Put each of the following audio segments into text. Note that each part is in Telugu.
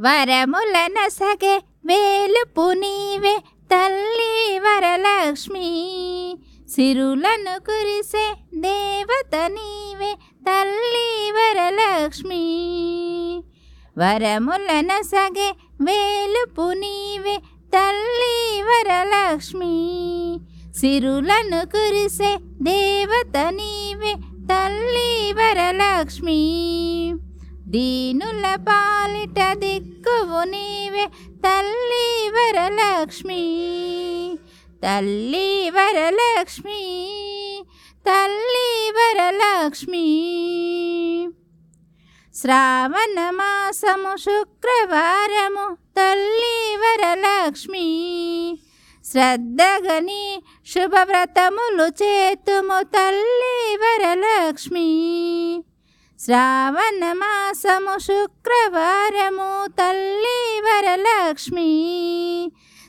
వరములన సగే వేలుపు నీవే తల్లి వరలక్ష్మి. సిరులను కురిసే దేవత నీవే తల్లి వరలక్ష్మి. వరములన సగే వేలుపు నీవే తల్లి వరలక్ష్మి. సిరులను కురిసే దేవత నీవే తల్లి వరలక్ష్మి. దీనుల పాలిట దిక్కువు నీవే. తల్లి వరలక్ష్మి తల్లి వరలక్ష్మి తల్లి వరలక్ష్మి. శ్రావణ మాసము శుక్రవారము తల్లి వరలక్ష్మి. శ్రద్ధగని శుభవ్రతములు చేతుము తల్లి వరలక్ష్మి. శ్రావణ మాసము శుక్రవారము తల్లి వరలక్ష్మి.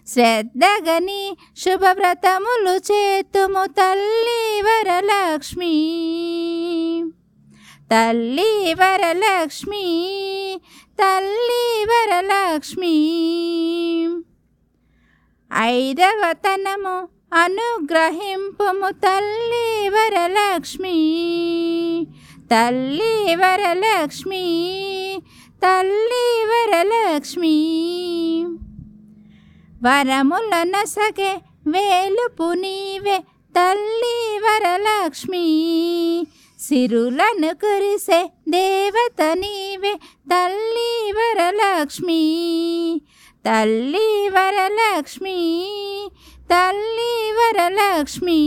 శ్రద్ధగని శుభవ్రతములు చేతుము తల్లి వరలక్ష్మి. తల్లి వరలక్ష్మి తల్లి వరలక్ష్మి. ఐదవతనము అనుగ్రహింపుము తల్లి వరలక్ష్మి. తల్లి వరలక్ష్మి తల్లి వరలక్ష్మి. వరముల సగే వేలుపు నీవే తల్లి వరలక్ష్మి. సిరులను కురిసే దేవత నీవే తల్లి వరలక్ష్మి. తల్లి వరలక్ష్మి తల్లి వరలక్ష్మి.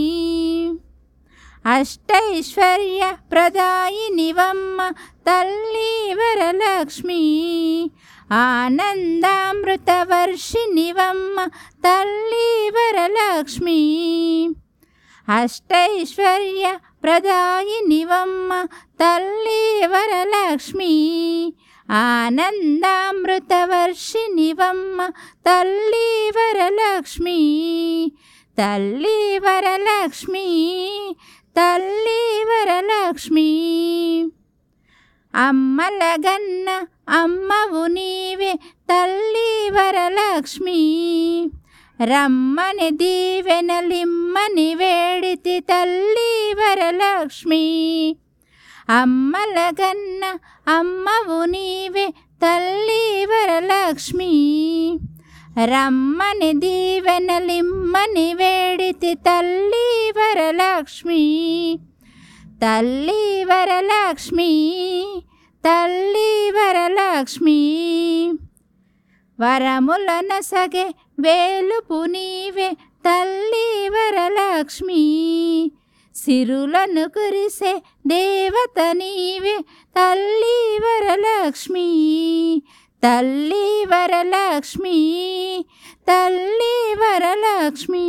అష్టైశ్వర్య ప్రదాయినివమ్మ తల్లి వరలక్ష్మి. ఆనందామృతవర్షినివమ్మ తల్లి వరలక్ష్మి. అష్టైశ్వర్య ప్రదాయినివమ్మ తల్లి వరలక్ష్మి. ఆనందామృతవర్షినివమ్మ తల్లి వరలక్ష్మి. తల్లి వరలక్ష్మి. తల్లి వరలక్ష్మి అమ్మలగన్న అమ్మవు నీవే తల్లి వరలక్ష్మి రమ్మని దీవెనలిమ్మని వేడితి తల్లి వరలక్ష్మి అమ్మలగన్న అమ్మవు నీవే తల్లి వరలక్ష్మి రమ్మని దీవెనలిమ్మని వేడితి తల్లి వరలక్ష్మి. తల్లి వరలక్ష్మి తల్లి వరలక్ష్మి. వరములన సగే వేలుపు నీవే తల్లి వరలక్ష్మి. సిరులను కురిసే దేవత నీవే తల్లి వరలక్ష్మి. తల్లి వరలక్ష్మి తల్లి వరలక్ష్మి.